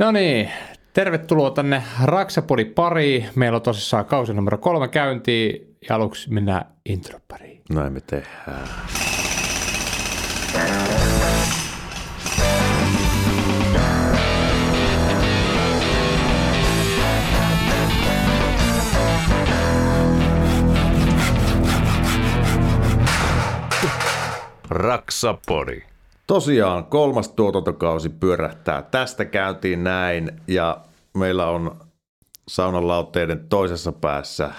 No niin, tervetuloa tänne Raksapodi pariin. Meillä on tosissaan kausi numero kolme käyntiin ja aluksi mennään intro pariin. Näin me tehdään. Raksapori. Tosiaan kolmas tuotantokausi pyörähtää. Tästä käyntiin näin ja meillä on saunalautteiden toisessa päässä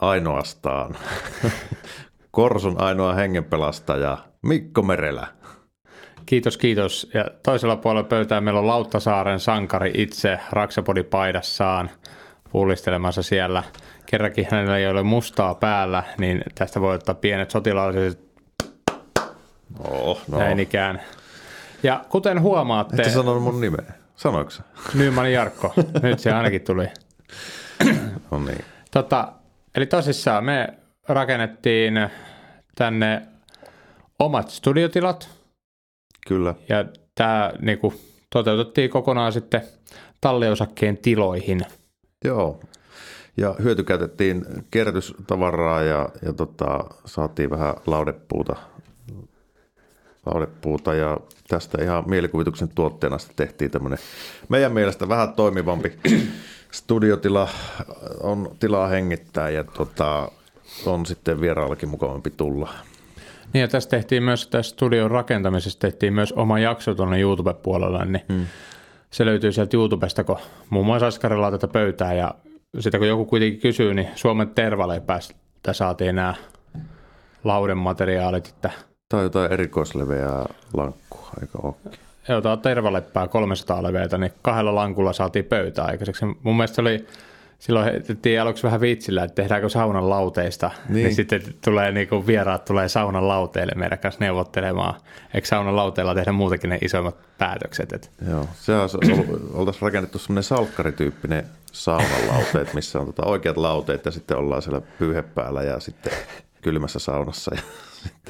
ainoastaan Korsun ainoa hengenpelastaja Mikko Merelä. Kiitos, kiitos. Ja toisella puolella pöytää meillä on Lauttasaaren sankari itse Raksapodi-paidassaan pullistelemassa siellä. Kerrankin hänellä ei ole mustaa päällä, niin tästä voi ottaa pienet sotilaalliset Oh, no. näin ikään. Ja kuten huomaatte, Et sä sanonut mun nimeä. Sanoiko? Nyman Jarkko, nyt se ainakin tuli. No niin. Tota, eli tosissaan me rakennettiin tänne omat studiotilat Kyllä. ja tämä niinku, toteutettiin kokonaan sitten talliosakkeen tiloihin. Joo. Ja hyötykäytettiin kierrätystavaraa ja, ja tota, saatiin vähän laudepuuta, laudepuuta ja tästä ihan mielikuvituksen tuotteena sitten tehtiin tämmöinen meidän mielestä vähän toimivampi studiotila, on tilaa hengittää ja tota, on sitten vieraallakin mukavampi tulla. Niin ja tässä tehtiin myös, tässä studion rakentamisessa tehtiin myös oma jakso tuonne YouTube-puolella, niin hmm. se löytyy sieltä YouTubesta, kun muun muassa askarellaan tätä pöytää ja sitä kun joku kuitenkin kysyy, niin Suomen tervaleipästä saatiin nämä laudemateriaalit, että Tai jotain erikoisleveää lankkua, eikö olekin? jotain tervaleppää 300 leveitä, niin kahdella lankulla saatiin pöytä aikaiseksi. Mun mielestä se oli, silloin heitettiin aluksi vähän viitsillä, että tehdäänkö saunan lauteista. Niin, Niin. sitten tulee niin kuin vieraat tulee saunan lauteille meidän kanssa neuvottelemaan. Eikö saunan lauteilla tehdä muutenkin ne isommat päätökset? Et Joo, se oltaisiin rakennettu semmoinen salkkarityyppinen saunalauteet, missä on tota oikeat lauteet ja sitten ollaan siellä pyyhe päällä ja sitten kylmässä saunassa ja,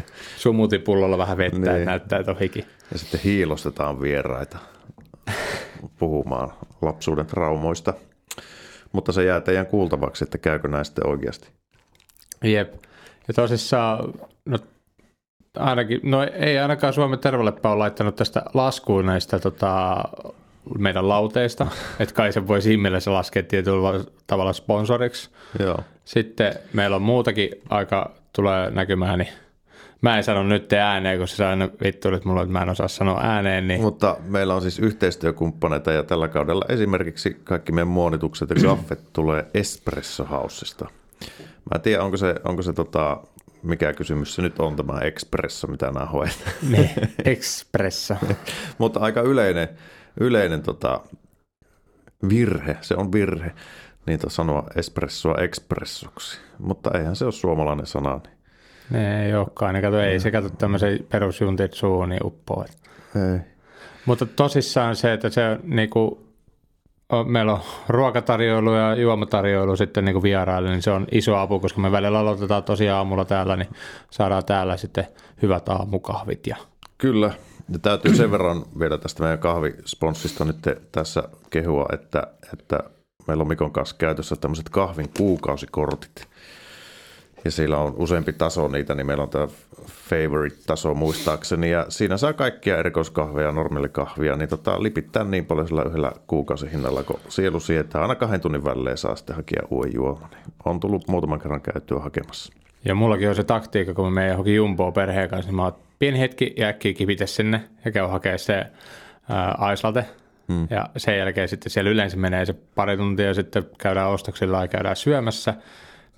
sumutipullolla vähän vettä, niin. Että näyttää, hiki. ja sitten hiilostetaan vieraita puhumaan lapsuuden traumoista. Mutta se jää teidän kuultavaksi, että käykö näin sitten oikeasti. Jep. Ja tosissaan, no ainakin, no ei ainakaan Suomen tervaleppä ole laittanut tästä laskuun näistä tota, meidän lauteista, että kai se voi siinä mielessä laskea tietyllä tavalla sponsoriksi. Joo. Sitten meillä on muutakin aika tulee näkymään, niin mä en sano nyt ääneen, kun saa aina vittuilut mulle, että mä en osaa sanoa ääneen, niin Mutta meillä on siis yhteistyökumppaneita ja tällä kaudella esimerkiksi kaikki meidän muonitukset ja gaffet tulee Espresso Houseista. Mä en tiedä, onko se, onko se tota, mikä kysymys se nyt on tämä Espresso, mitä nämä hoitaa. niin, Expressa. Mutta aika yleinen, yleinen tota, virhe, se on virhe, niin to sanoa espressoa ekspressoksi. Mutta eihän se ole suomalainen sana. Niin. Ne ei olekaan, ne kato, ei se kato tämmöisen perusjuntit suuhun niin uppoo. Ei. Mutta tosissaan se, että se on niinku, meillä on ruokatarjoilu ja juomatarjoilu sitten niinku vieraille, niin se on iso apu, koska me välillä aloitetaan tosiaan aamulla täällä, niin saadaan täällä sitten hyvät aamukahvit. Ja, Kyllä, ja täytyy sen verran vielä tästä meidän kahvisponssista nyt tässä kehua, että, että meillä on Mikon kanssa käytössä tämmöiset kahvin kuukausikortit. Ja siellä on useampi taso niitä, niin meillä on tämä favorite-taso muistaakseni, ja siinä saa kaikkia erikoiskahveja, normaalikahvia, niin tota, lipittää niin paljon sillä yhdellä kuukausihinnalla, kun sielu sietää. Aina kahden tunnin välein saa sitten hakea uuden juoman. Niin on tullut muutaman kerran käyttöä hakemassa. ja mullakin on se taktiikka, kun mä menen johonkin jumboon perheen kanssa, niin mä oon pieni hetki ja äkkiä kivitä sinne ja käy hakemaan se ää, aislatte. Hmm. Ja sen jälkeen sitten siellä yleensä menee se pari tuntia ja sitten käydään ostoksilla ja käydään syömässä.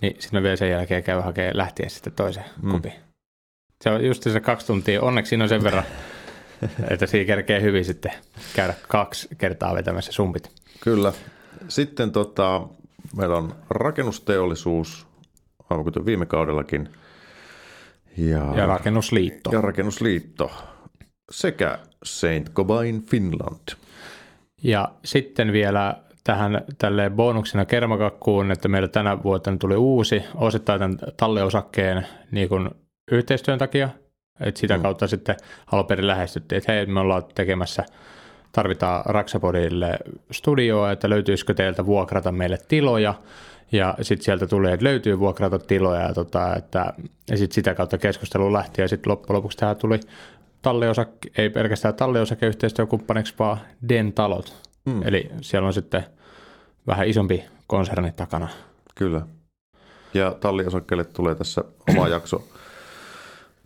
Niin sitten mä vielä sen jälkeen käy hakemaan lähteä sitten toisen hmm. kupin. Se on just se kaksi tuntia. Onneksi siinä on sen verran, että siinä kerkee hyvin sitten käydä kaksi kertaa vetämässä sumpit. Kyllä. Sitten tota, meillä on rakennusteollisuus, aivan kuten viime kaudellakin, ja, Ja rakennusliitto. ja rakennusliitto sekä Saint Gobain Finland. Ja sitten vielä tähän tälle bonuksena kermakakkuun, että meillä tänä vuotena tuli uusi osittain tämän talleosakkeen niin kuin yhteistyön takia, että sitä mm. kautta sitten alun perin lähestyttiin, että hei, me ollaan tekemässä tarvitaan Raksapodille studioa, että löytyisikö teiltä vuokrata meille tiloja. Ja sitten sieltä tulee, että löytyy vuokrata tiloja ja, tota, että, ja sitten sitä kautta keskustelu lähti ja sitten loppujen lopuksi tähän tuli talliosak- ei pelkästään talliosakeyhteistyökumppaniksi, vaan Den-talot. Mm. Eli siellä on sitten vähän isompi konserni takana. Kyllä. Ja talliosakkeelle tulee tässä oma jakso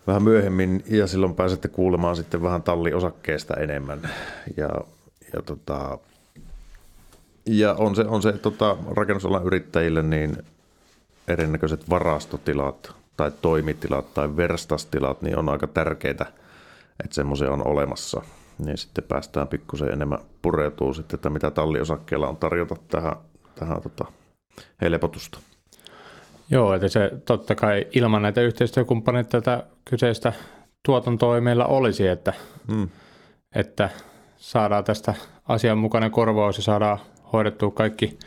vähän myöhemmin ja silloin pääsette kuulemaan sitten vähän talliosakkeesta enemmän. Ja, ja, tota, ja on se, on se tota, rakennusalan yrittäjille niin erinäköiset varastotilat tai toimitilat tai verstastilat, niin on aika tärkeitä, että semmoisia on olemassa. Niin sitten päästään pikkusen enemmän pureutuu sitten, että mitä talliosakkeella on tarjota tähän, tähän tota, helpotusta. Joo, että se totta kai ilman näitä yhteistyökumppaneita tätä kyseistä tuotantoa meillä olisi, että, mm. että saadaan tästä asianmukainen korvaus ja saadaan hoidettua kaikki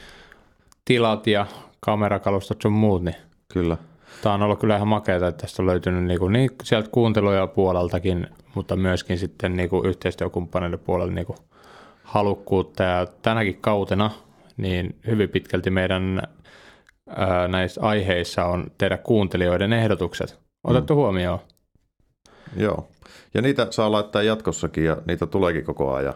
tilat ja kamerakalustot sun muut, niin Kyllä. Tämä on ollut kyllä ihan makeata, että tästä on löytynyt niin, kuin, niin sieltä kuunteluja puoleltakin, mutta myöskin sitten niin kuin yhteistyökumppaneiden puolella niin kuin halukkuutta. Ja tänäkin kautena niin hyvin pitkälti meidän ää, näissä aiheissa on tehdä kuuntelijoiden ehdotukset otettu mm. huomioon. Joo, ja niitä saa laittaa jatkossakin ja niitä tuleekin koko ajan.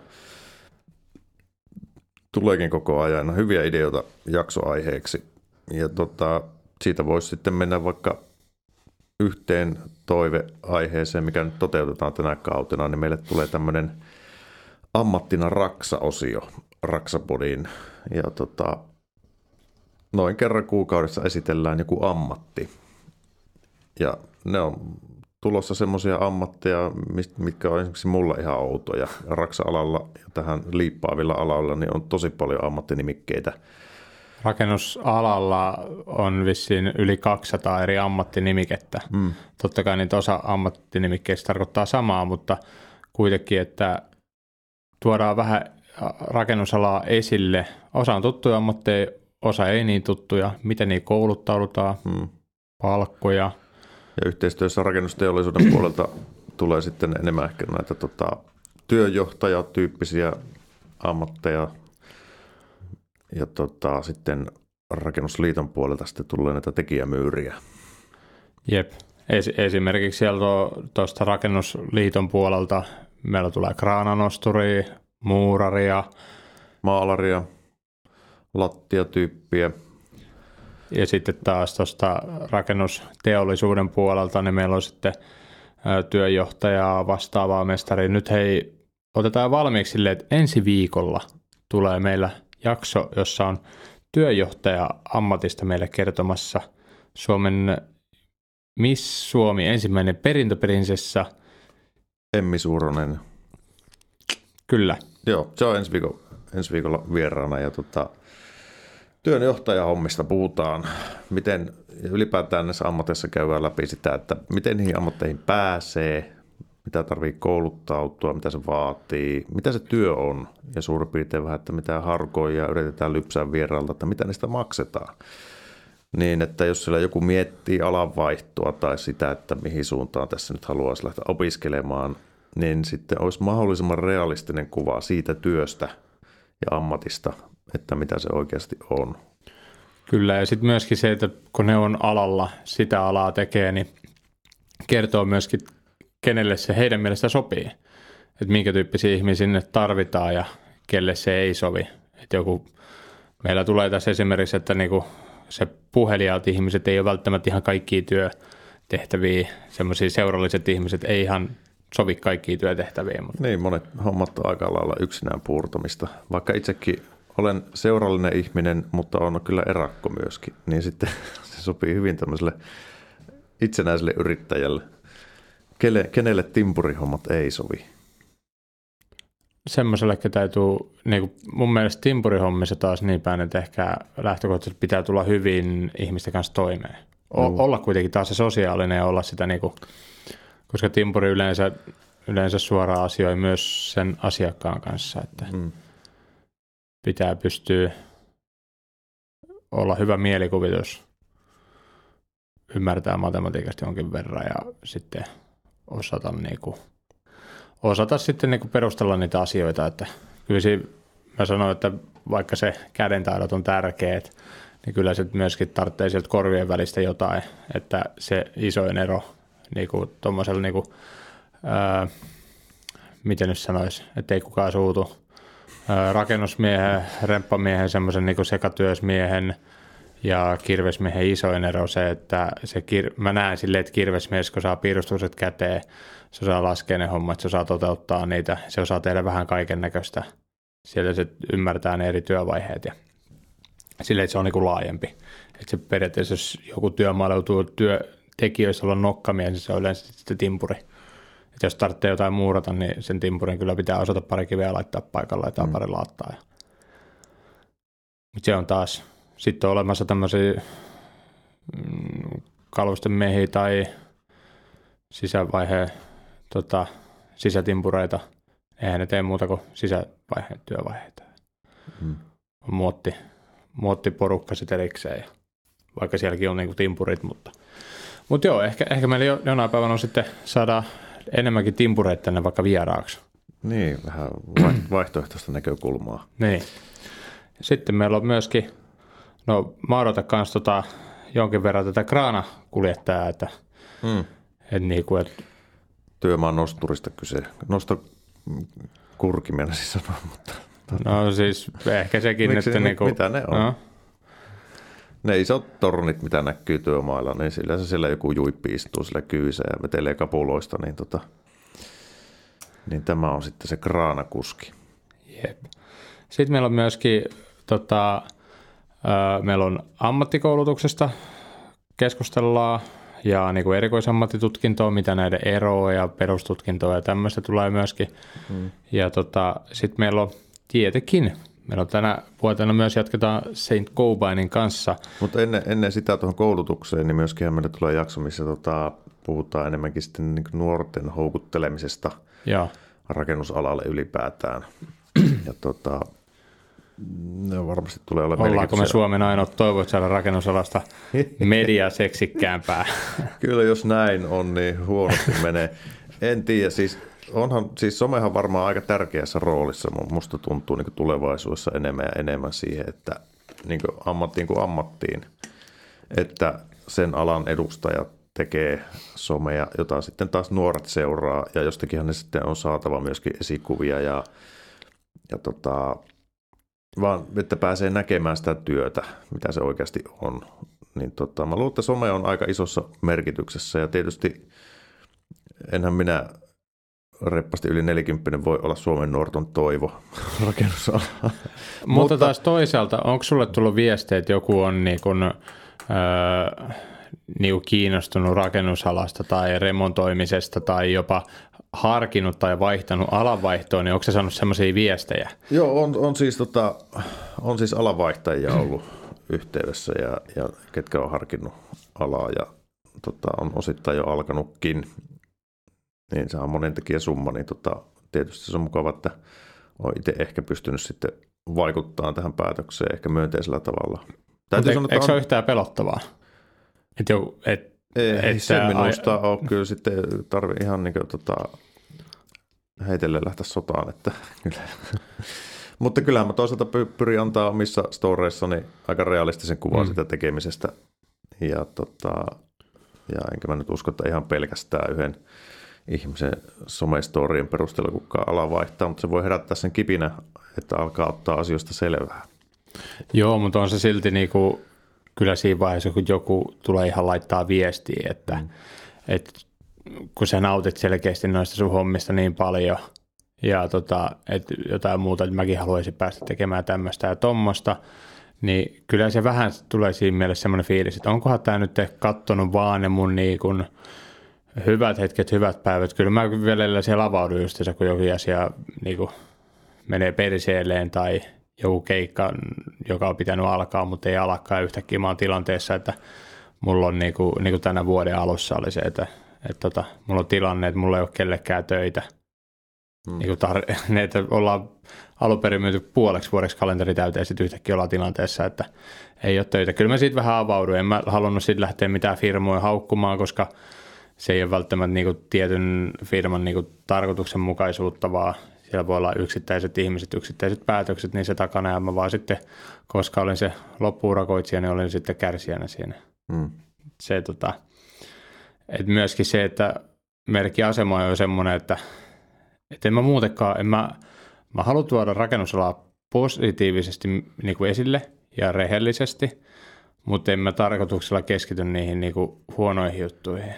Tuleekin koko ajan. Hyviä ideoita jaksoaiheeksi. Ja tota, siitä voisi sitten mennä vaikka yhteen toiveaiheeseen, mikä nyt toteutetaan tänä kautena, niin meille tulee tämmöinen ammattina Raksa-osio Raksapodiin. Ja tota, noin kerran kuukaudessa esitellään joku ammatti. Ja ne on tulossa semmoisia ammatteja, mitkä on esimerkiksi mulla ihan outoja. Raksa-alalla ja tähän liippaavilla alalla niin on tosi paljon ammattinimikkeitä. Rakennusalalla on vissiin yli 200 eri ammattinimikettä. Mm. Totta kai niitä osa ammattinimikkeistä tarkoittaa samaa, mutta kuitenkin, että tuodaan vähän rakennusalaa esille. Osa on tuttuja ammatteja, osa ei niin tuttuja, miten niin kouluttaudutaan, hmm. palkkoja. Ja yhteistyössä rakennusteollisuuden puolelta tulee sitten enemmän ehkä näitä tota, työjohtajatyyppisiä ammatteja. Ja tota, sitten rakennusliiton puolelta sitten tulee näitä tekijämyyriä. Jep. Es- esimerkiksi sieltä tuosta rakennusliiton puolelta meillä tulee kraananosturi, muuraria, maalaria, lattiatyyppiä. Ja sitten taas tuosta rakennusteollisuuden puolelta, niin meillä on sitten työjohtajaa vastaavaa mestari. Nyt hei, otetaan valmiiksi silleen, että ensi viikolla tulee meillä jakso, jossa on työjohtaja ammatista meille kertomassa Suomen Miss Suomi ensimmäinen perintöprinsessa. Emmi Suuronen. Kyllä. Joo, se on ensi viikolla, ensi viikolla vieraana ja tota, työnjohtajahommista puhutaan, miten ylipäätään näissä ammateissa käydään läpi sitä, että miten niihin ammatteihin pääsee, mitä tarvii kouluttautua, mitä se vaatii, mitä se työ on ja suurin piirtein vähän, että mitä harkoja yritetään lypsää vieraalta, että mitä niistä maksetaan. Niin, että jos siellä joku miettii alanvaihtoa tai sitä, että mihin suuntaan tässä nyt haluaisi lähteä opiskelemaan, niin sitten olisi mahdollisimman realistinen kuva siitä työstä ja ammatista, että mitä se oikeasti on. Kyllä, ja sitten myöskin se, että kun ne on alalla, sitä alaa tekee, niin kertoo myöskin, kenelle se heidän mielestä sopii. Että minkä tyyppisiä ihmisiä sinne tarvitaan ja kelle se ei sovi. Että joku, meillä tulee tässä esimerkiksi, että niinku se puhelijat ihmiset ei ole välttämättä ihan kaikkia työtehtäviä, semmoisia seuralliset ihmiset ei ihan sovi kaikkiin työtehtäviin. Mutta. Niin, monet hommat on aika lailla yksinään puurtamista. Vaikka itsekin olen seurallinen ihminen, mutta on kyllä erakko myöskin, niin sitten se sopii hyvin tämmöiselle itsenäiselle yrittäjälle. Kelle, kenelle timpurihommat ei sovi? Semmoiselle, täytyy, niin kuin mun mielestä timpurihommissa taas niin päin, että ehkä lähtökohtaisesti pitää tulla hyvin ihmisten kanssa toimeen. O- mm. Olla kuitenkin taas se sosiaalinen ja olla sitä, niin kuin, koska timpuri yleensä, yleensä suoraan asioi myös sen asiakkaan kanssa. Että mm pitää pystyä olla hyvä mielikuvitus, ymmärtää matematiikasta jonkin verran ja sitten osata niin kuin osata sitten niin kuin perustella niitä asioita, että kyllä siinä, mä sanoin, että vaikka se kädentaidot on tärkeät, niin kyllä se myöskin tarvitsee sieltä korvien välistä jotain, että se isoin ero niin kuin tuommoisella, niin kuin, ää, miten nyt sanoisi, että ei kukaan suutu, ää, rakennusmiehen, remppamiehen, semmoisen niin sekatyösmiehen ja kirvesmiehen isoin ero se, että se kir- mä näen silleen, että kirvesmies, kun saa piirustukset käteen, se osaa laskea ne hommat, se osaa toteuttaa niitä, se osaa tehdä vähän kaiken näköistä. Siellä se ymmärtää ne eri työvaiheet ja silleen, että se on niin kuin laajempi. Että se periaatteessa, jos joku työmaalla joutuu työntekijöissä olla nokkamia, niin se on yleensä sitten timpuri. Että jos tarvitsee jotain muurata, niin sen timpurin kyllä pitää osata pari kiveä laittaa paikalla ja mm. pari laattaa. Mutta se on taas, sitten on olemassa tämmöisiä mm, kalvosten miehiä tai sisävaiheen tota, sisätimpureita. Eihän ne tee muuta kuin sisävaiheen työvaiheita. Mm. Muotti, muottiporukka sitten erikseen, ja vaikka sielläkin on niinku timpurit, mutta, mutta joo, ehkä, ehkä meillä jo, jonain päivänä on sitten saada enemmänkin timpureita tänne vaikka vieraaksi. Niin, vähän vaihtoehtoista näkökulmaa. Niin. Sitten meillä on myöskin, no mä odotan kanssa tota, jonkin verran tätä kraanakuljettajaa, että, hmm. että, niin kuin, että työmaan nosturista kyse. Nosto kurkimena siis sanoa, mutta No siis ehkä sekin, Miksi, että... Niin kuin, mitä ne on? No. Ne isot tornit, mitä näkyy työmailla, niin sillä se siellä joku juippi istuu sillä kyyssä ja vetelee kapuloista, niin, tota, niin tämä on sitten se kraanakuski. Jep. Sitten meillä on myöskin, tota, meillä on ammattikoulutuksesta keskustellaan ja niin kuin erikoisammattitutkintoa, mitä näiden eroa ja perustutkintoa ja tämmöistä tulee myöskin. Hmm. Ja tota, sitten meillä on Tietenkin. Meillä on tänä vuotena myös jatketaan Saint Cobainin kanssa. Mutta ennen, ennen sitä tuohon koulutukseen, niin myöskin meille tulee jakso, missä tota, puhutaan enemmänkin sitten niin nuorten houkuttelemisesta ja. rakennusalalle ylipäätään. ja tota, ne varmasti tulee olemaan Ollaanko me Suomen ainoa toivot saada rakennusalasta mediaseksikkäämpää? Kyllä jos näin on, niin huonosti menee. En tiedä, siis onhan, siis somehan varmaan aika tärkeässä roolissa, mutta musta tuntuu niin tulevaisuudessa enemmän ja enemmän siihen, että niin kuin ammattiin kuin ammattiin, että sen alan edustajat tekee somea, jota sitten taas nuoret seuraa, ja jostakinhan ne sitten on saatava myöskin esikuvia, ja, ja tota, vaan että pääsee näkemään sitä työtä, mitä se oikeasti on. Niin tota, mä luulen, että some on aika isossa merkityksessä, ja tietysti enhän minä reppasti yli 40 voi olla Suomen nuorton toivo rakennusala. Mutta taas toisaalta, onko sulle tullut viestejä, että joku on niin kuin, öö, niin kiinnostunut rakennusalasta tai remontoimisesta tai jopa harkinnut tai vaihtanut alanvaihtoon, niin onko se saanut sellaisia viestejä? Joo, on, on, siis, tota, on siis alanvaihtajia ollut yhteydessä ja, ja ketkä on harkinnut alaa ja tota, on osittain jo alkanutkin niin se on monen tekijä summa, niin tota, tietysti se on mukava, että on itse ehkä pystynyt sitten vaikuttamaan tähän päätökseen ehkä myönteisellä tavalla. Täytyy sanoa, eikö se ole yhtään pelottavaa? Et jo, et, ei, ei se minusta ai... ole kyllä sitten tarvi ihan niin kuin, tota, heitelle lähteä sotaan, että kyllä. Mutta kyllähän mä toisaalta pyrin antaa omissa storeissani aika realistisen kuvan mm. sitä tekemisestä. Ja, tota, ja enkä mä nyt usko, että ihan pelkästään yhden ihmisen somestorien perusteella kukaan ala vaihtaa, mutta se voi herättää sen kipinä, että alkaa ottaa asioista selvää. Joo, mutta on se silti niin kuin, kyllä siinä vaiheessa, kun joku tulee ihan laittaa viestiä, että, mm. että kun sä nautit selkeästi noista sun hommista niin paljon ja tota, että jotain muuta, että mäkin haluaisin päästä tekemään tämmöistä ja tuommoista, niin kyllä se vähän tulee siinä mielessä semmoinen fiilis, että onkohan tämä nyt kattonut vaan ne mun niin kuin – hyvät hetket, hyvät päivät. Kyllä mä vielä siellä avaudun just kun joku asia niin kuin menee perseelleen tai joku keikka, joka on pitänyt alkaa, mutta ei alkaa yhtäkkiä mä oon tilanteessa, että mulla on niin kuin, niin kuin tänä vuoden alussa oli se, että, että tota, mulla on tilanne, että mulla ei ole kellekään töitä. Hmm. Niin tar- ne, että ollaan alun perin myyty puoleksi vuodeksi kalenteri täyteen, sitten yhtäkkiä ollaan tilanteessa, että ei ole töitä. Kyllä mä siitä vähän avauduin, en mä halunnut sitten lähteä mitään firmoja haukkumaan, koska – se ei ole välttämättä niin kuin tietyn firman niin kuin tarkoituksenmukaisuutta, vaan siellä voi olla yksittäiset ihmiset, yksittäiset päätökset niin se takana, ja mä vaan sitten, koska olin se loppuurakoitsija, niin olin sitten kärsijänä siinä. Mm. Se, tota, et myöskin se, että merkkiasema on jo semmoinen, että, että en mä muutenkaan, en mä, mä haluan tuoda rakennusalaa positiivisesti niin kuin esille ja rehellisesti, mutta en mä tarkoituksella keskity niihin niin kuin huonoihin juttuihin.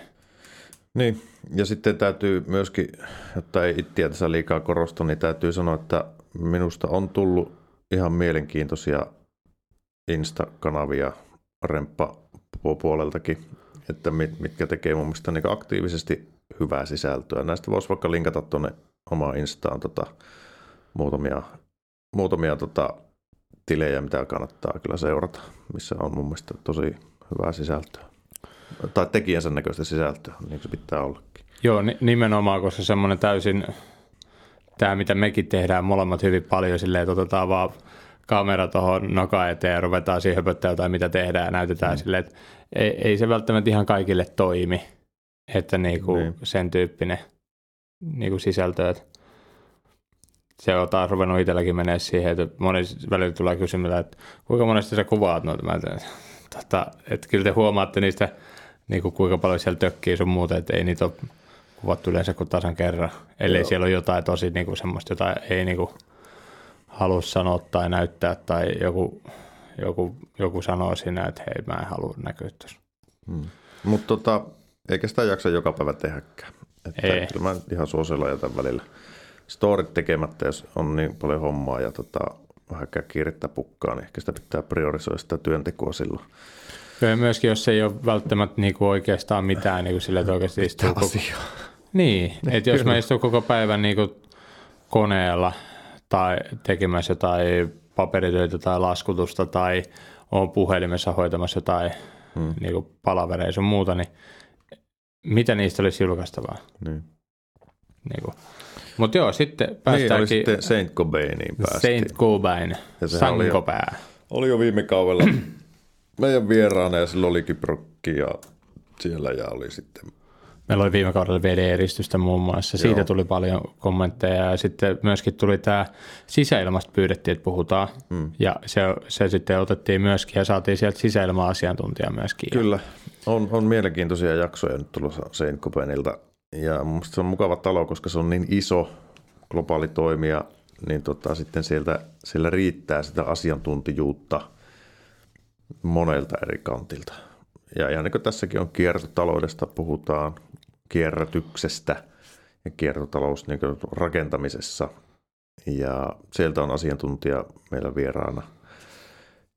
Niin, ja sitten täytyy myöskin, jotta ei itseä tässä liikaa korosta, niin täytyy sanoa, että minusta on tullut ihan mielenkiintoisia Insta-kanavia remppa puoleltakin, että mitkä tekee mun mielestä niin aktiivisesti hyvää sisältöä. Näistä voisi vaikka linkata tuonne omaan Instaan tota, muutamia, muutamia tota, tilejä, mitä kannattaa kyllä seurata, missä on mun mielestä tosi hyvää sisältöä tai tekijänsä näköistä sisältöä, niin se pitää ollakin. Joo, nimenomaan, koska semmoinen täysin, tämä mitä mekin tehdään molemmat hyvin paljon silleen, että otetaan vaan kamera tuohon noka eteen ja ruvetaan siihen höpöttää tai mitä tehdään ja näytetään mm. silleen, että ei, ei, se välttämättä ihan kaikille toimi, että niinku niin. sen tyyppinen niinku sisältö, että se on taas ruvennut itselläkin menee siihen, että moni välillä tulee kysymään, että kuinka monesti sä kuvaat noita. Mä, että, tota, että kyllä te huomaatte niistä niin kuin kuinka paljon siellä tökkii sun muuta, että ei niitä ole kuvattu yleensä kuin tasan kerran, ellei Joo. siellä ole jotain tosi niin kuin semmoista, jota ei niin kuin halua sanoa tai näyttää tai joku, joku, joku sanoo siinä, että hei mä en halua näkyä tuossa. Hmm. Mutta tota, eikä sitä jaksa joka päivä tehdäkään. Että ei. Kyllä mä ihan suosilla jätän välillä storit tekemättä, jos on niin paljon hommaa ja tota, vähän kiirettä pukkaa, niin ehkä sitä pitää priorisoida sitä työntekoa silloin. Kyllä myöskin, jos ei ole välttämättä niin kuin oikeastaan mitään niin kuin sille, että oikeasti istuu koko... Niin, että jos mä istun koko päivän niin kuin koneella tai tekemässä jotain paperitöitä tai laskutusta tai on puhelimessa hoitamassa jotain hmm. niin kuin palavereja sun muuta, niin mitä niistä olisi julkaistavaa? Niin. Niin kuin. Mutta joo, sitten päästäänkin... Niin, sitten Saint Cobainiin päästiin. Saint Cobain, Sankopää. Oli, oli jo viime kaudella meidän vieraana ja silloin oli Kyprokki ja siellä ja oli sitten Meillä oli viime kaudella VD-eristystä muun muassa. Siitä Joo. tuli paljon kommentteja ja sitten myöskin tuli tämä sisäilmasta pyydettiin, että puhutaan. Mm. Ja se, se sitten otettiin myöskin ja saatiin sieltä sisäilma-asiantuntija myöskin. Kyllä, on, on mielenkiintoisia jaksoja nyt tullut Sein Kopenilta. Ja mun se on mukava talo, koska se on niin iso globaali toimija, niin tota, sitten sieltä, siellä riittää sitä asiantuntijuutta – monelta eri kantilta. Ja ihan niin kuin tässäkin on kiertotaloudesta, puhutaan kierrätyksestä ja kiertotalous niin rakentamisessa. Ja sieltä on asiantuntija meillä vieraana.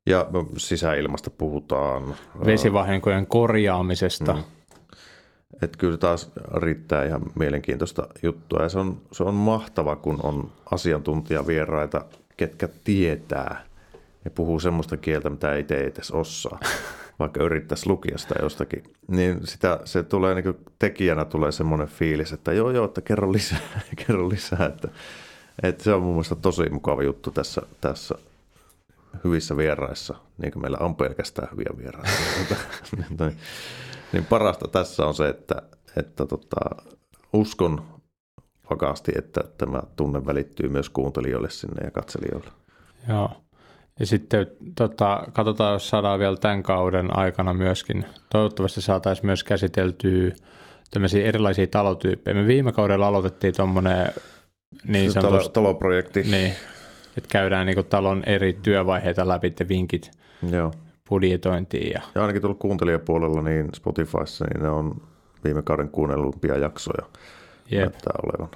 Ja sisäilmasta puhutaan. Vesivahinkojen korjaamisesta. Mm. Että kyllä taas riittää ihan mielenkiintoista juttua ja se on, se on mahtava, kun on asiantuntijavieraita, ketkä tietää – ja puhuu semmoista kieltä, mitä ei tee edes osaa, vaikka yrittäisi lukia sitä jostakin, niin sitä, se tulee niin kuin tekijänä tulee semmoinen fiilis, että joo joo, että kerro lisää, kerro lisää, että, että se on mun mielestä tosi mukava juttu tässä, tässä hyvissä vieraissa, niin kuin meillä on pelkästään hyviä vieraita. niin, niin parasta tässä on se, että, että tota, uskon vakaasti, että tämä tunne välittyy myös kuuntelijoille sinne ja katselijoille. Joo. Ja sitten tota, katsotaan, jos saadaan vielä tämän kauden aikana myöskin, toivottavasti saataisiin myös käsiteltyä tämmöisiä erilaisia talotyyppejä. Me viime kaudella aloitettiin tuommoinen niin sanotusti, talo, taloprojekti. Niin, että käydään niin talon eri työvaiheita läpi, te vinkit Joo. budjetointiin. Ja... ja ainakin tuolla kuuntelijapuolella niin Spotifyssa niin ne on viime kauden kuunnellumpia jaksoja Jep. näyttää olevan.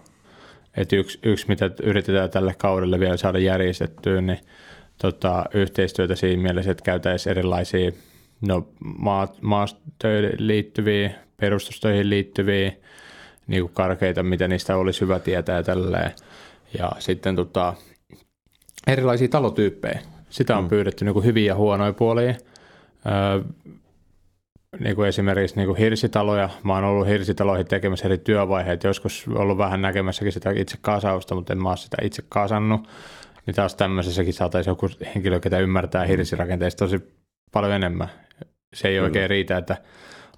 Et yksi, yksi, mitä yritetään tälle kaudelle vielä saada järjestettyä, niin tota, yhteistyötä siinä mielessä, että käytäisiin erilaisia no, maa, maastöihin liittyviä, perustustöihin liittyviä niin kuin karkeita, mitä niistä olisi hyvä tietää ja tälleen. Ja sitten tota, erilaisia talotyyppejä. Sitä on mm. pyydetty niin kuin hyviä ja huonoja puolia. Öö, niin kuin esimerkiksi niin kuin hirsitaloja. Mä oon ollut hirsitaloihin tekemässä eri työvaiheita. Joskus ollut vähän näkemässäkin sitä itse kasausta, mutta en mä ole sitä itse kasannut niin taas tämmöisessäkin saataisiin joku henkilö, ketä ymmärtää hirsirakenteista tosi paljon enemmän. Se ei Kyllä. oikein riitä, että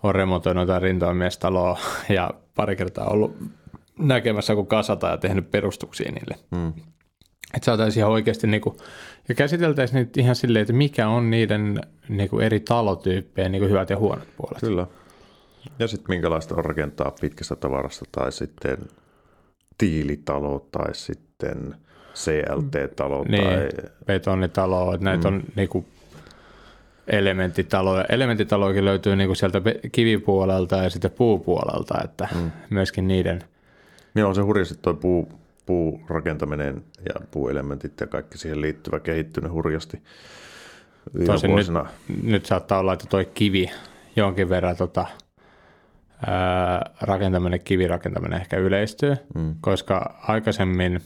on remontoinut jotain rintamamiestaloa ja pari kertaa ollut näkemässä, kun kasata ja tehnyt perustuksia niille. Mm. Että saataisiin ihan oikeasti, niinku, ja käsiteltäisiin niitä ihan silleen, että mikä on niiden niinku, eri talotyyppien niinku, hyvät ja huonot puolet. Kyllä. Ja sitten minkälaista on rakentaa pitkästä tavarasta tai sitten tiilitalo tai sitten CLT-talo. Niin, tai... betonitalo, että näitä mm. on niinku, elementtitaloja. Elementtitaloikin löytyy niinku sieltä kivipuolelta ja sitten puupuolelta, että mm. myöskin niiden. Niin on se hurjasti tuo puu, puurakentaminen ja puuelementit ja kaikki siihen liittyvä kehittynyt hurjasti Tosin nyt, nyt saattaa olla, että tuo kivi jonkin verran tota, ää, rakentaminen, kivirakentaminen ehkä yleistyy, mm. koska aikaisemmin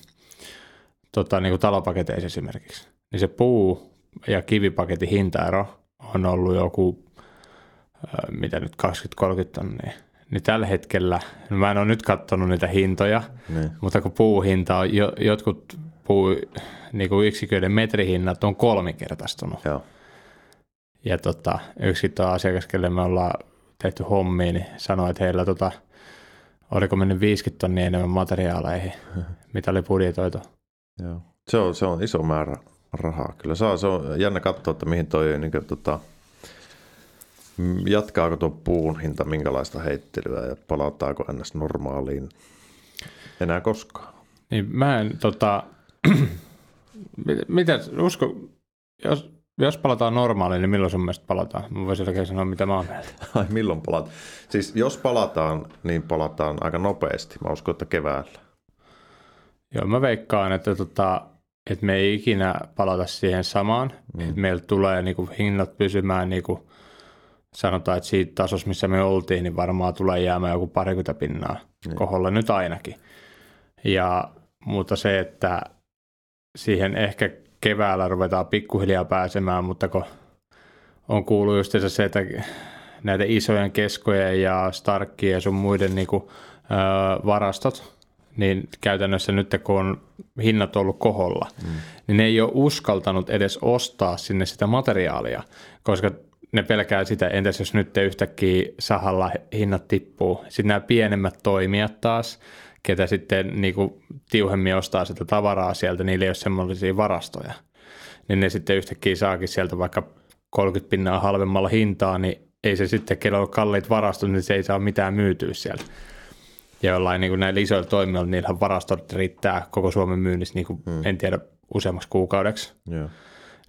tota, niin kuin talopaketeissa esimerkiksi, niin se puu- ja kivipaketin hintaero on ollut joku, ää, mitä nyt, 20-30 tonnia niin tällä hetkellä, no mä en ole nyt katsonut niitä hintoja, niin. mutta kun puuhinta on, jo, jotkut puu, niin kuin yksiköiden metrihinnat on kolminkertaistunut. Joo. Ja tota, yksi tuo asiakas, kelle me ollaan tehty hommia, niin sanoi, että heillä tota, oliko mennyt 50 tonnia enemmän materiaaleihin, mitä oli budjetoitu. Joo. Se on, se on iso määrä rahaa. Kyllä on, se on jännä katsoa, että mihin toi niin kuin, tota, Jatkaako tuo puun hinta minkälaista heittelyä ja palataanko ennäs normaaliin enää koskaan? Niin mä en tota, mitä, usko, jos, jos palataan normaaliin, niin milloin sun mielestä palataan? Mä voisin oikein sanoa, mitä mä oon mieltä. Ai milloin palataan? Siis jos palataan, niin palataan aika nopeasti. Mä uskon, että keväällä. Joo, mä veikkaan, että, tota, että me ei ikinä palata siihen samaan. Mm. Että meillä tulee niinku, hinnat pysymään niinku, sanotaan, että siitä tasossa, missä me oltiin, niin varmaan tulee jäämään joku parikymmentä pinnaa niin. koholla nyt ainakin. Ja, mutta se, että siihen ehkä keväällä ruvetaan pikkuhiljaa pääsemään, mutta kun on kuullut just se, että näitä isojen keskojen ja Starkkien ja sun muiden niin kuin, ö, varastot, niin käytännössä nyt kun on hinnat ollut koholla, mm. niin ne ei ole uskaltanut edes ostaa sinne sitä materiaalia, koska ne pelkää sitä, entäs jos nyt yhtäkkiä sahalla hinnat tippuu. Sitten nämä pienemmät toimijat taas, ketä sitten niin kuin tiuhemmin ostaa sitä tavaraa sieltä, niillä ei ole semmoisia varastoja. Niin ne sitten yhtäkkiä saakin sieltä vaikka 30 pinnaa halvemmalla hintaa, niin ei se sitten, kello on kalliit varastot, niin se ei saa mitään myytyä sieltä. Ja jollain niin kuin näillä isoilla toimijoilla, niillä varastot riittää koko Suomen myynnissä, niin kuin, hmm. en tiedä, useammaksi kuukaudeksi. Yeah.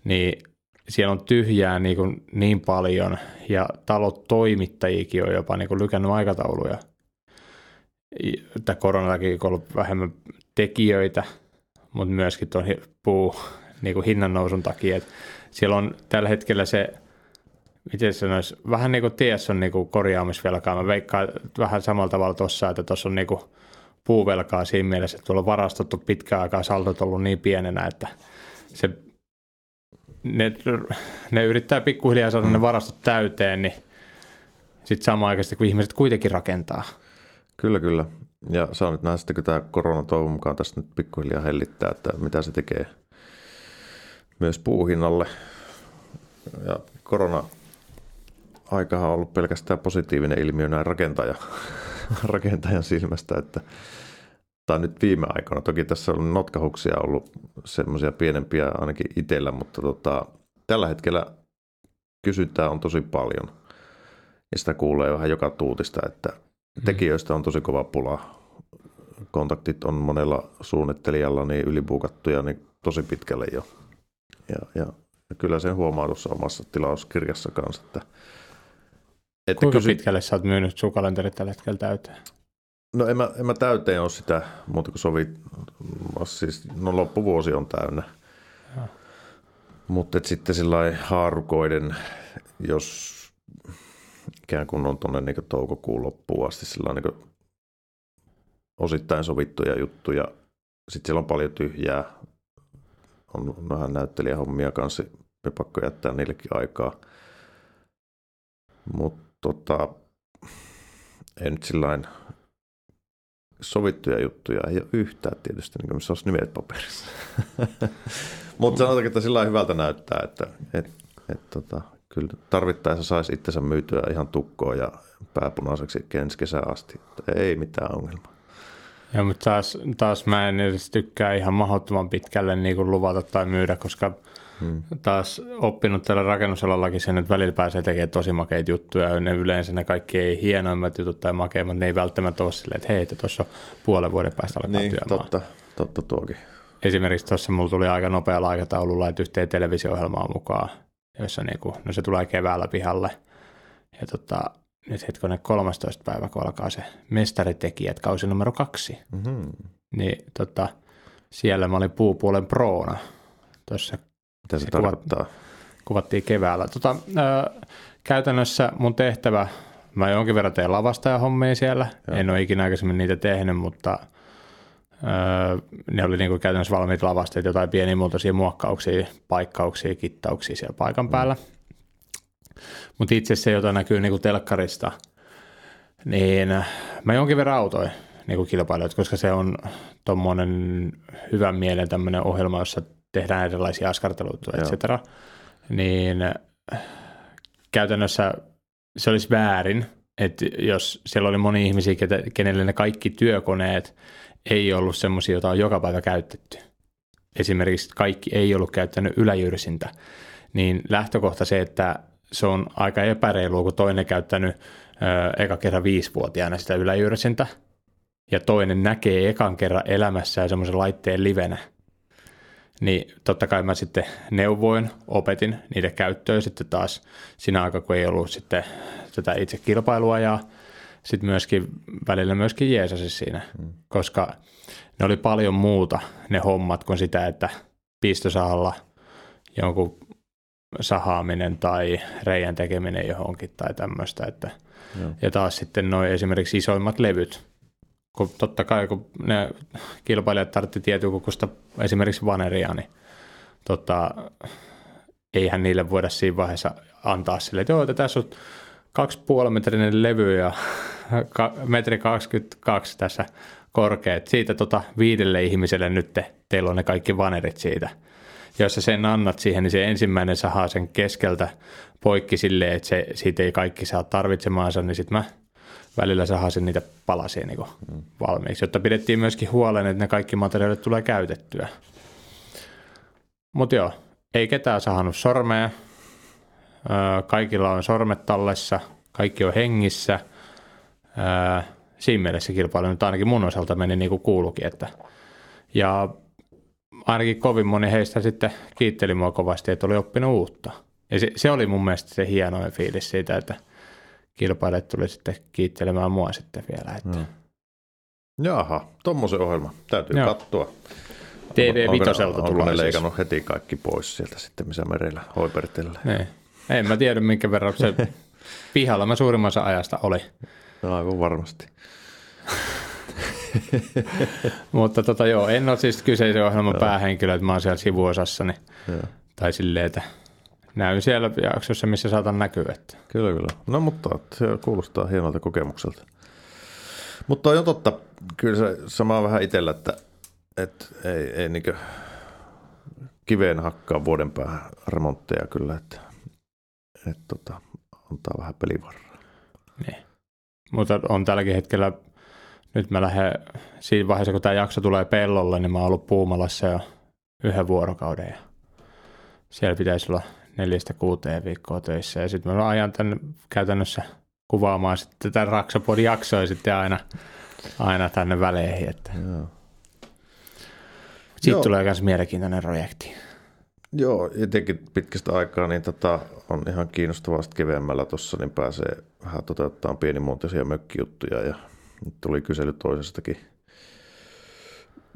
Niin siellä on tyhjää niin, kuin niin paljon ja talotoimittajikin on jopa niin kuin lykännyt aikatauluja. Tämä koronallakin on ollut vähemmän tekijöitä, mutta myöskin tuon puu niin kuin hinnan nousun takia. Että siellä on tällä hetkellä se, miten sanoisi, vähän niin kuin ties on niin kuin korjaamisvelkaa. Mä veikkaan vähän samalla tavalla tuossa, että tuossa on niin kuin puuvelkaa siinä mielessä, että tuolla on varastottu pitkään aikaa, saltot ollut niin pienenä, että se ne, ne yrittää pikkuhiljaa saada mm. ne varastot täyteen, niin sitten samaan aikaan, kun ihmiset kuitenkin rakentaa. Kyllä, kyllä. Ja saa nyt nähdä sitten, kun tämä korona toivon mukaan tästä nyt pikkuhiljaa hellittää, että mitä se tekee myös puuhinnalle. Ja korona aikahan on ollut pelkästään positiivinen ilmiö näin rakentaja, rakentajan silmästä, että tai nyt viime aikoina. Toki tässä on notkahuksia ollut semmoisia pienempiä ainakin itsellä, mutta tota, tällä hetkellä kysyntää on tosi paljon. Ja sitä kuulee vähän joka tuutista, että mm. tekijöistä on tosi kova pula. Kontaktit on monella suunnittelijalla niin ylipuukattuja niin tosi pitkälle jo. Ja, ja, ja kyllä sen huomaa tuossa omassa tilauskirjassa kanssa, että, että Kuinka kysy... pitkälle sä oot myynyt sun kalenterit tällä hetkellä täyteen? No en mä, en mä täyteen ole sitä, mutta kun sovi, siis, no loppuvuosi on täynnä. Mutta sitten sillä haarukoiden, jos ikään kuin on tuonne niin toukokuun loppuun asti sillä niin osittain sovittuja juttuja. Sitten siellä on paljon tyhjää. On vähän näyttelijähommia kanssa. Me pakko jättää niillekin aikaa. Mutta tota, ei nyt sillä sovittuja juttuja ei ole yhtään tietysti, niin kuin missä olisi nimet paperissa. Mutta sanotaanko, että sillä hyvältä näyttää, että et, et, tota, kyllä tarvittaessa saisi itsensä myytyä ihan tukkoon ja pääpunaiseksi ensi kesän asti. Ei mitään ongelmaa. Ja, mutta taas, taas mä en edes tykkää ihan mahdottoman pitkälle niin kuin luvata tai myydä, koska hmm. taas oppinut tällä rakennusalallakin sen, että välillä pääsee tekemään tosi makeita juttuja. Ne yleensä ne kaikki ei hienoimmat jutut tai makeimmat, ne ei välttämättä ole silleen, että hei, tuossa puolen vuoden päästä alkaa niin, työmaa. totta, totta tuokin. Esimerkiksi tuossa mulla tuli aika nopealla aikataululla, että yhteen televisio-ohjelmaan mukaan, jossa niinku, no se tulee keväällä pihalle. Ja tota, nyt hetkonen 13. päivä, kun alkaa se mestaritekijät, kausi numero kaksi. Mm-hmm. Niin tota, siellä mä olin puupuolen proona. Tuossa Mitä se, Se tarkoittaa? kuvattiin keväällä. Tota, ö, käytännössä mun tehtävä, mä jonkin verran teen lavastajahommia siellä. Joo. En ole ikinä aikaisemmin niitä tehnyt, mutta ö, ne oli niinku käytännössä valmiit lavasteet, jotain pienimuotoisia muokkauksia, paikkauksia, kittauksia siellä paikan päällä. Mutta itse se, jota näkyy niinku telkkarista, niin mä jonkin verran autoin niinku kilpailijat, koska se on tuommoinen hyvän mielen tämmöinen ohjelma, jossa tehdään erilaisia askarteluita, et cetera. Niin äh, käytännössä se olisi väärin, että jos siellä oli moni ihmisiä, kenelle ne kaikki työkoneet ei ollut semmoisia, joita on joka päivä käytetty. Esimerkiksi kaikki ei ollut käyttänyt yläjyrsintä. Niin lähtökohta se, että se on aika epäreilua, kun toinen käyttänyt ö, eka kerran viisivuotiaana sitä yläjyrsintä, ja toinen näkee ekan kerran elämässään semmoisen laitteen livenä. Niin totta kai mä sitten neuvoin, opetin niiden käyttöä sitten taas siinä aikaa, kun ei ollut sitten tätä itse kilpailua ja sitten myöskin välillä myöskin jeesasi siinä, mm. koska ne oli paljon muuta ne hommat kuin sitä, että pistosahalla jonkun sahaaminen tai reijän tekeminen johonkin tai tämmöistä. Että, Joo. ja taas sitten noin esimerkiksi isoimmat levyt, kun totta kai kun ne kilpailijat tarvitti tietyn kokoista esimerkiksi vaneria, niin tota, eihän niille voida siinä vaiheessa antaa sille, että joo, että tässä on kaksi puoli metrinen levy ja metri 22 tässä korkeat. Siitä tota viidelle ihmiselle nyt te, teillä on ne kaikki vanerit siitä. Ja jos sä sen annat siihen, niin se ensimmäinen sahaa sen keskeltä poikki silleen, että se, siitä ei kaikki saa tarvitsemaansa, niin sitten mä välillä sahasin niitä palasia niin mm. valmiiksi, jotta pidettiin myöskin huolen, että ne kaikki materiaalit tulee käytettyä. Mutta joo, ei ketään sahannut sormea. Öö, Kaikilla on sormet tallessa, kaikki on hengissä. Öö, Siinä mielessä kilpailu nyt ainakin mun osalta meni niin kuin kuulukin. Että. Ja ainakin kovin moni heistä sitten kiitteli mua kovasti, että oli oppinut uutta. Ja se, se oli mun mielestä se hienoin fiilis siitä, että kilpailijat tuli sitten kiittelemään mua sitten vielä. Että Mm. Jaha, tommosen ohjelma. Täytyy Joo. katsoa. TV Onko- Vitoselta onko tulee ne siis. leikannut heti kaikki pois sieltä sitten, missä merellä hoipertelee? Niin. En mä tiedä, minkä verran se pihalla mä suurimmassa ajasta oli. No, aivan varmasti. Mutta tota, joo, en ole siis kyseisen ohjelman päähenkilö, että mä oon siellä sivuosassa, niin, Joo. tai silleen, että näyn siellä jaksossa, missä saatan näkyä. Että. Kyllä, kyllä. No mutta se kuulostaa hienolta kokemukselta. Mutta on totta, kyllä se sama vähän itsellä, että, että ei, ei niinkö kiveen hakkaa vuoden päähän remontteja kyllä, että, että tota, antaa vähän pelivaraa. Niin. Mutta on tälläkin hetkellä, nyt mä lähden siinä vaiheessa, kun tämä jakso tulee pellolle, niin mä oon ollut Puumalassa jo yhden vuorokauden. Ja siellä pitäisi olla neljästä kuuteen viikkoa töissä. Ja sitten mä ajan tänne käytännössä kuvaamaan sitten tätä Raksapodin jaksoa sitten aina, aina tänne väleihin. Että Joo. siitä Joo. tulee myös mielenkiintoinen projekti. Joo, etenkin pitkästä aikaa niin tota, on ihan kiinnostavaa sitten keveämmällä tuossa, niin pääsee vähän toteuttaa pienimuotoisia mökkijuttuja ja nyt tuli kysely toisestakin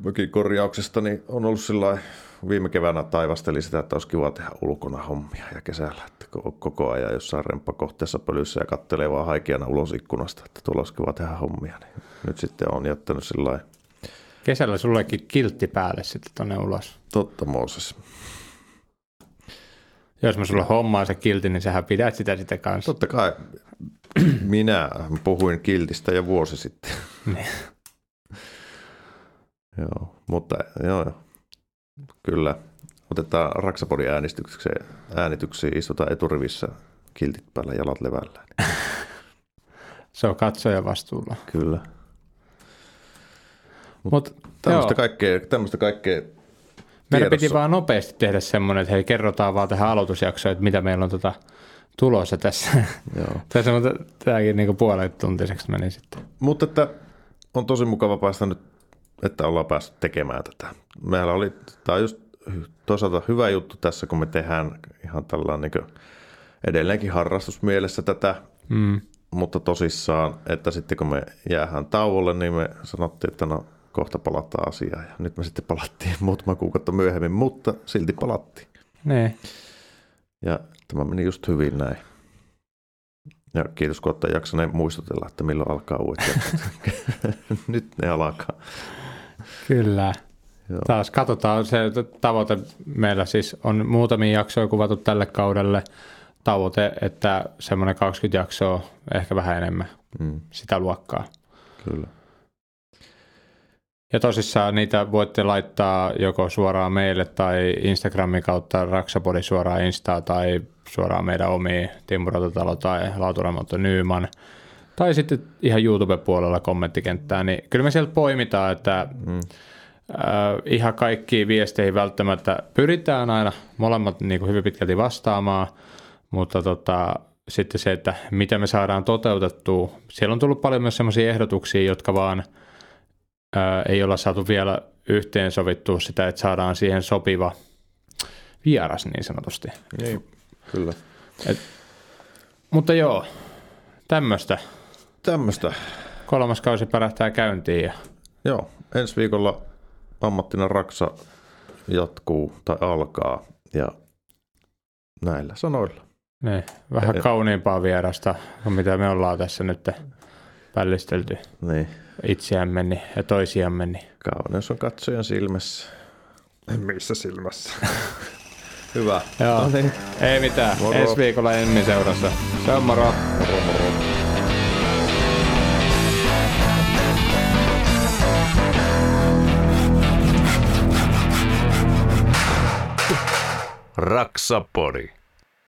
mökin korjauksesta, niin on ollut sillä viime keväänä taivasteli sitä, että olisi kiva tehdä ulkona hommia ja kesällä, että ko- koko ajan jossain remppakohteessa pölyssä ja kattelee vaan haikeana ulos ikkunasta, että tuolla olisi kiva tehdä hommia. Niin nyt sitten on jättänyt sillä Kesällä sullekin kiltti päälle sitten tonne ulos. totta Mooses, Jos mä sulle hommaan se kilti, niin sähän pidät sitä sitten kanssa. Totta kai minä puhuin kiltistä jo vuosi sitten. Niin. joo, mutta joo, joo. Kyllä otetaan Raksapodin äänestykseen, äänityksiin, istutaan eturivissä kiltit päällä, jalat levällä. Se on katsoja vastuulla. Kyllä. Mutta Mut, tämmöistä, kaikkea, tämmöistä kaikkea Meidän piti vaan nopeasti tehdä semmoinen, että hei, kerrotaan vaan tähän aloitusjaksoon, että mitä meillä on tota tulossa tässä. Joo. tässä on tämäkin niin puolet tuntiseksi meni sitten. Mutta että on tosi mukava päästä nyt, että ollaan päässyt tekemään tätä. Meillä oli, tämä on just toisaalta hyvä juttu tässä, kun me tehdään ihan tällainen niin edelleenkin harrastusmielessä tätä, mm. mutta tosissaan, että sitten kun me jäähän tauolle, niin me sanottiin, että no kohta palataan asiaan. Ja nyt me sitten palattiin muutama kuukautta myöhemmin, mutta silti palattiin. Ne. Ja tämä meni just hyvin näin. Ja kiitos, kun olette jaksaneet muistutella, että milloin alkaa uudet Nyt ne alkaa. Kyllä. Joo. Taas katsotaan, se tavoite meillä siis on muutamia jaksoja kuvattu tälle kaudelle. Tavoite, että semmoinen 20 jaksoa, ehkä vähän enemmän, mm. sitä luokkaa. Kyllä. Ja tosissaan niitä voitte laittaa joko suoraan meille tai Instagramin kautta Raksapodi suoraan Instaa tai suoraan meidän omiin Timmu Rotatalo tai Lauturamonto Nyyman tai sitten ihan YouTube-puolella kommenttikenttää, niin kyllä me sieltä poimitaan, että mm. äh, ihan kaikki viesteihin välttämättä pyritään aina molemmat niin kuin hyvin pitkälti vastaamaan, mutta tota, sitten se, että mitä me saadaan toteutettua. Siellä on tullut paljon myös sellaisia ehdotuksia, jotka vaan – ää, ei olla saatu vielä yhteen sovittua sitä, että saadaan siihen sopiva vieras niin sanotusti. Niin, kyllä. Et, mutta joo, tämmöistä. Tämmöistä. Kolmas kausi pärähtää käyntiin. Ja... Joo, ensi viikolla ammattinen raksa jatkuu tai alkaa ja näillä sanoilla. Niin, vähän ja, kauniimpaa vierasta kuin mitä me ollaan tässä nyt pällistelty. Niin itseämme niin, ja toisiamme. Niin. Kauneus on katsojan silmässä. Missä silmässä? Hyvä. Joo. No niin. Ei mitään. Moro. Ensi viikolla Emmi seurassa. Se on moro. moro, moro. Raksapori.